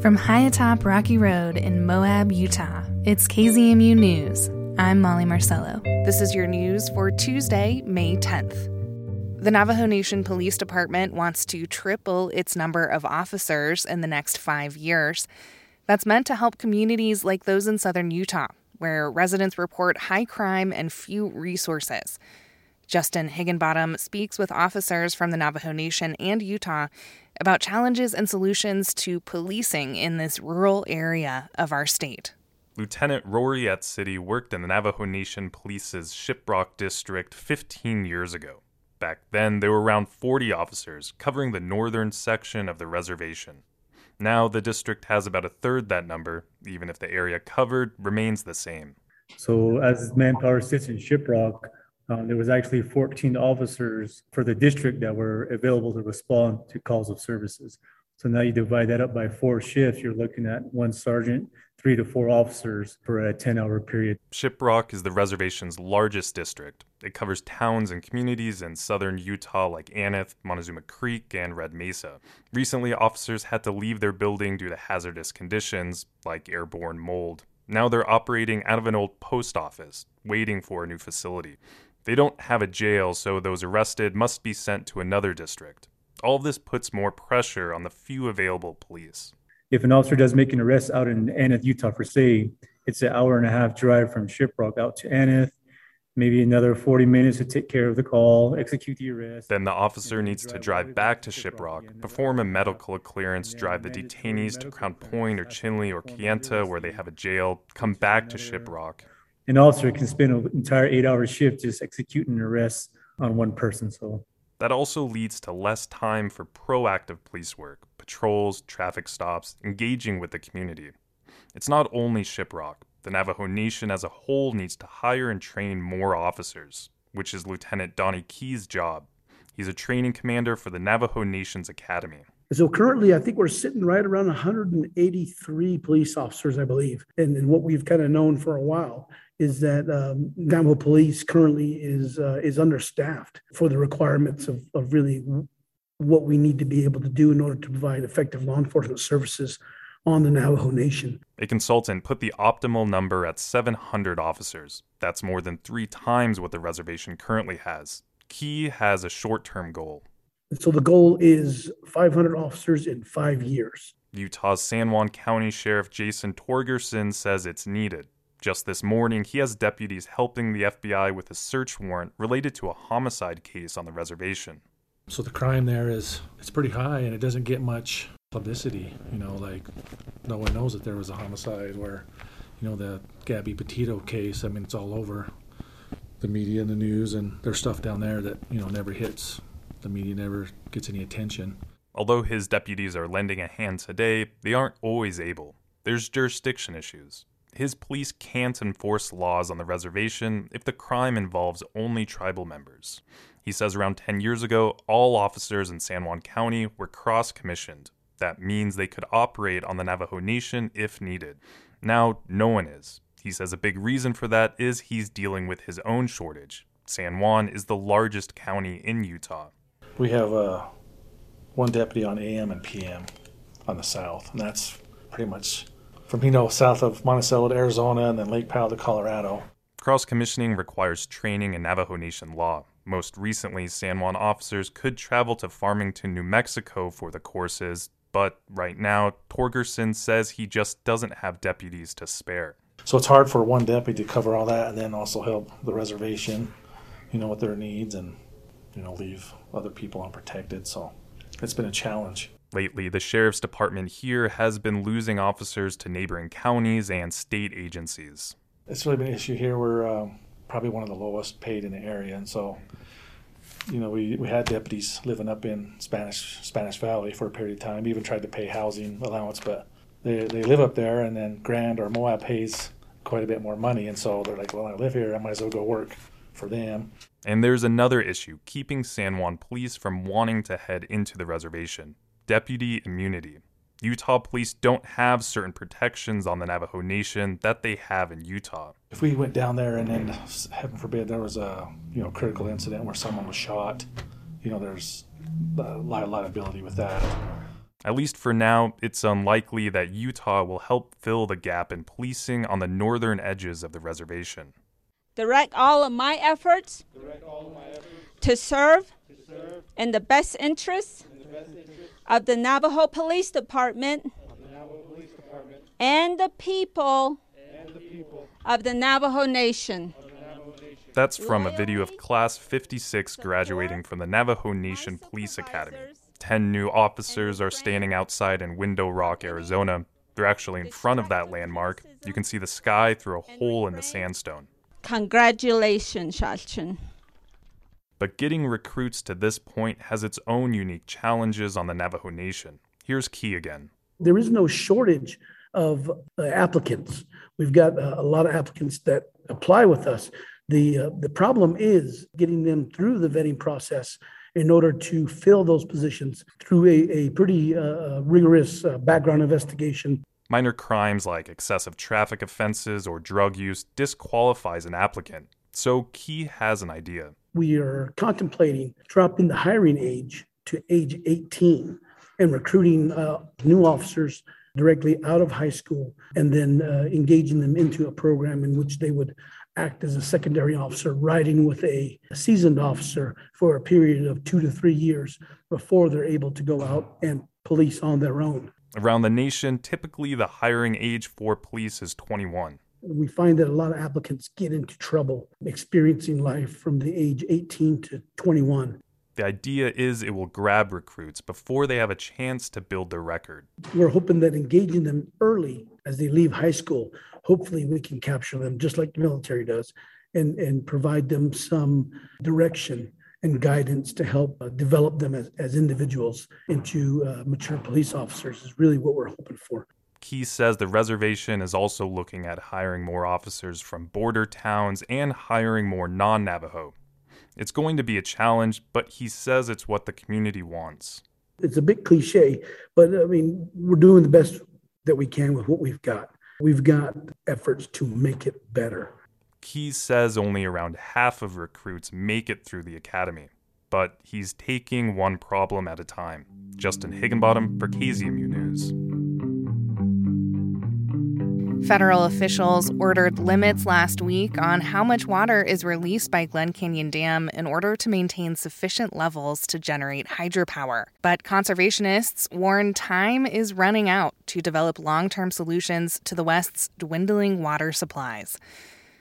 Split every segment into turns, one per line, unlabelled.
From high atop Rocky Road in Moab, Utah, it's KZMU News. I'm Molly Marcello. This is your news for Tuesday, May 10th. The Navajo Nation Police Department wants to triple its number of officers in the next five years. That's meant to help communities like those in southern Utah, where residents report high crime and few resources. Justin Higginbottom speaks with officers from the Navajo Nation and Utah about challenges and solutions to policing in this rural area of our state.
Lieutenant Rory Etsitty worked in the Navajo Nation Police's Shiprock district 15 years ago. Back then, there were around 40 officers covering the northern section of the reservation. Now, the district has about a third that number, even if the area covered remains the same.
So, as manpower sits in Shiprock, uh, there was actually 14 officers for the district that were available to respond to calls of services. So now you divide that up by four shifts, you're looking at one sergeant, three to four officers for a 10 hour period.
Shiprock is the reservation's largest district. It covers towns and communities in southern Utah like Aneth, Montezuma Creek, and Red Mesa. Recently, officers had to leave their building due to hazardous conditions like airborne mold. Now they're operating out of an old post office, waiting for a new facility. They don't have a jail, so those arrested must be sent to another district. All of this puts more pressure on the few available police.
If an officer does make an arrest out in Aneth, Utah, for say, it's an hour and a half drive from Shiprock out to Aneth, maybe another 40 minutes to take care of the call, execute the arrest.
Then the officer needs to drive back to Shiprock, perform a medical clearance, drive the detainees to Crown Point or Chinle or Kayenta where they have a jail, come back to Shiprock
an officer can spend an entire eight hour shift just executing an arrest on one person. So
that also leads to less time for proactive police work, patrols, traffic stops, engaging with the community. It's not only Shiprock. The Navajo Nation as a whole needs to hire and train more officers, which is Lieutenant Donnie Key's job. He's a training commander for the Navajo Nation's Academy.
So currently, I think we're sitting right around 183 police officers, I believe. And, and what we've kind of known for a while is that um, Navajo Police currently is uh, is understaffed for the requirements of, of really what we need to be able to do in order to provide effective law enforcement services on the Navajo Nation.
A consultant put the optimal number at 700 officers. That's more than three times what the reservation currently has. Key has a short term goal
so the goal is 500 officers in five years.
Utah's San Juan County Sheriff Jason Torgerson says it's needed. Just this morning, he has deputies helping the FBI with a search warrant related to a homicide case on the reservation.
So the crime there is it's pretty high and it doesn't get much publicity, you know, like no one knows that there was a homicide where, you know, the Gabby Petito case, I mean it's all over the media and the news and there's stuff down there that, you know, never hits the media never gets any attention.
Although his deputies are lending a hand today, they aren't always able. There's jurisdiction issues. His police can't enforce laws on the reservation if the crime involves only tribal members. He says around 10 years ago, all officers in San Juan County were cross commissioned. That means they could operate on the Navajo Nation if needed. Now, no one is. He says a big reason for that is he's dealing with his own shortage. San Juan is the largest county in Utah.
We have uh, one deputy on AM and PM on the south, and that's pretty much from you know south of Monticello to Arizona and then Lake Powell to Colorado.
Cross commissioning requires training in Navajo Nation law. Most recently, San Juan officers could travel to Farmington, New Mexico for the courses, but right now, Torgerson says he just doesn't have deputies to spare.
So it's hard for one deputy to cover all that and then also help the reservation, you know, with their needs and you know, leave other people unprotected. So it's been a challenge.
Lately, the sheriff's department here has been losing officers to neighboring counties and state agencies.
It's really been an issue here. We're um, probably one of the lowest paid in the area, and so you know we, we had deputies living up in Spanish Spanish Valley for a period of time. We even tried to pay housing allowance, but they they live up there, and then Grand or Moab pays quite a bit more money, and so they're like, well, I live here, I might as well go work for them.
And there's another issue keeping San Juan police from wanting to head into the reservation deputy immunity. Utah police don't have certain protections on the Navajo Nation that they have in Utah.
If we went down there and then, heaven forbid, there was a you know critical incident where someone was shot, you know, there's a lot of liability with that.
At least for now, it's unlikely that Utah will help fill the gap in policing on the northern edges of the reservation.
Direct all of my efforts,
All my efforts
to serve
to serve
in the best interests
in the best interest
of the Navajo Police Department
Police Department
and the people
and the people
of the Navajo Nation.
of the Navajo Nation.
That's from a video of Class 56 graduating from the Navajo Nation Police Academy. Ten new officers are standing outside in Window Rock, Arizona. They're actually in front of that landmark. You can see the sky through a hole in the sandstone.
Congratulations, Shachin.
But getting recruits to this point has its own unique challenges on the Navajo Nation. Here's Key again.
There is no shortage of uh, applicants. We've got uh, a lot of applicants that apply with us. The, uh, the problem is getting them through the vetting process in order to fill those positions through a, a pretty uh, rigorous uh, background investigation.
Minor crimes like excessive traffic offenses or drug use disqualifies an applicant. So Key has an idea.
We are contemplating dropping the hiring age to age 18 and recruiting uh, new officers directly out of high school and then uh, engaging them into a program in which they would act as a secondary officer, riding with a seasoned officer for a period of two to three years before they're able to go out and police on their own.
Around the nation, typically the hiring age for police is 21.
We find that a lot of applicants get into trouble experiencing life from the age 18 to 21.
The idea is it will grab recruits before they have a chance to build their record.
We're hoping that engaging them early as they leave high school, hopefully we can capture them just like the military does and, and provide them some direction and guidance to help uh, develop them as, as individuals into uh, mature police officers is really what we're hoping for.
Key says the reservation is also looking at hiring more officers from border towns and hiring more non Navajo. It's going to be a challenge, but he says it's what the community wants.
It's a bit cliche, but I mean, we're doing the best that we can with what we've got. We've got efforts to make it better.
Key says only around half of recruits make it through the academy, but he's taking one problem at a time. Justin Higginbottom for KZMU News.
Federal officials ordered limits last week on how much water is released by Glen Canyon Dam in order to maintain sufficient levels to generate hydropower. But conservationists warn time is running out to develop long term solutions to the West's dwindling water supplies.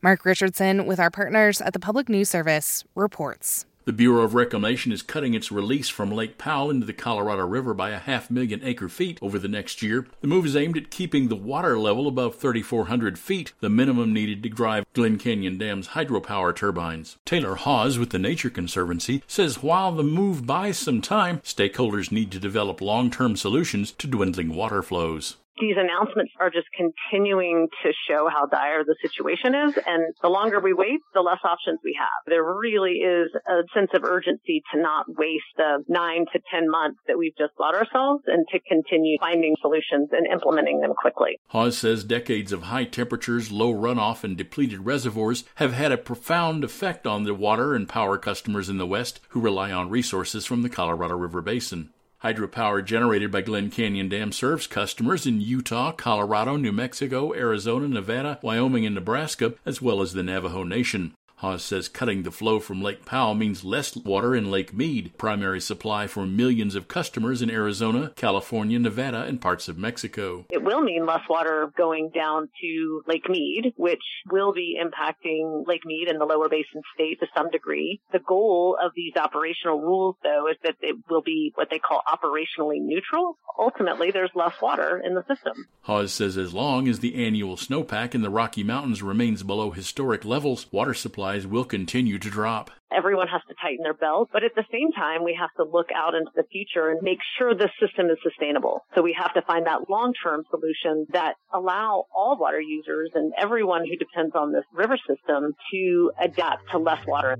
Mark Richardson, with our partners at the Public News Service, reports.
The Bureau of Reclamation is cutting its release from Lake Powell into the Colorado River by a half million acre feet over the next year. The move is aimed at keeping the water level above 3,400 feet, the minimum needed to drive Glen Canyon Dam's hydropower turbines. Taylor Hawes with the Nature Conservancy says while the move buys some time, stakeholders need to develop long term solutions to dwindling water flows
these announcements are just continuing to show how dire the situation is. And the longer we wait, the less options we have. There really is a sense of urgency to not waste the nine to 10 months that we've just bought ourselves and to continue finding solutions and implementing them quickly.
Hawes says decades of high temperatures, low runoff, and depleted reservoirs have had a profound effect on the water and power customers in the West who rely on resources from the Colorado River Basin. Hydropower generated by Glen Canyon Dam serves customers in Utah, Colorado, New Mexico, Arizona, Nevada, Wyoming, and Nebraska, as well as the Navajo Nation. Hawes says cutting the flow from Lake Powell means less water in Lake Mead, primary supply for millions of customers in Arizona, California, Nevada, and parts of Mexico.
It will mean less water going down to Lake Mead, which will be impacting Lake Mead and the lower basin state to some degree. The goal of these operational rules, though, is that it will be what they call operationally neutral. Ultimately, there's less water in the system.
Hawes says as long as the annual snowpack in the Rocky Mountains remains below historic levels, water supply will continue to drop.
Everyone has to tighten their belt, but at the same time, we have to look out into the future and make sure the system is sustainable. So we have to find that long-term solution that allow all water users and everyone who depends on this river system to adapt to less water.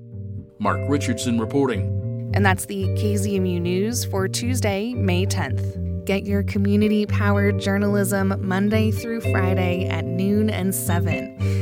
Mark Richardson reporting.
And that's the KZMU News for Tuesday, May 10th. Get your community powered journalism Monday through Friday at noon and 7.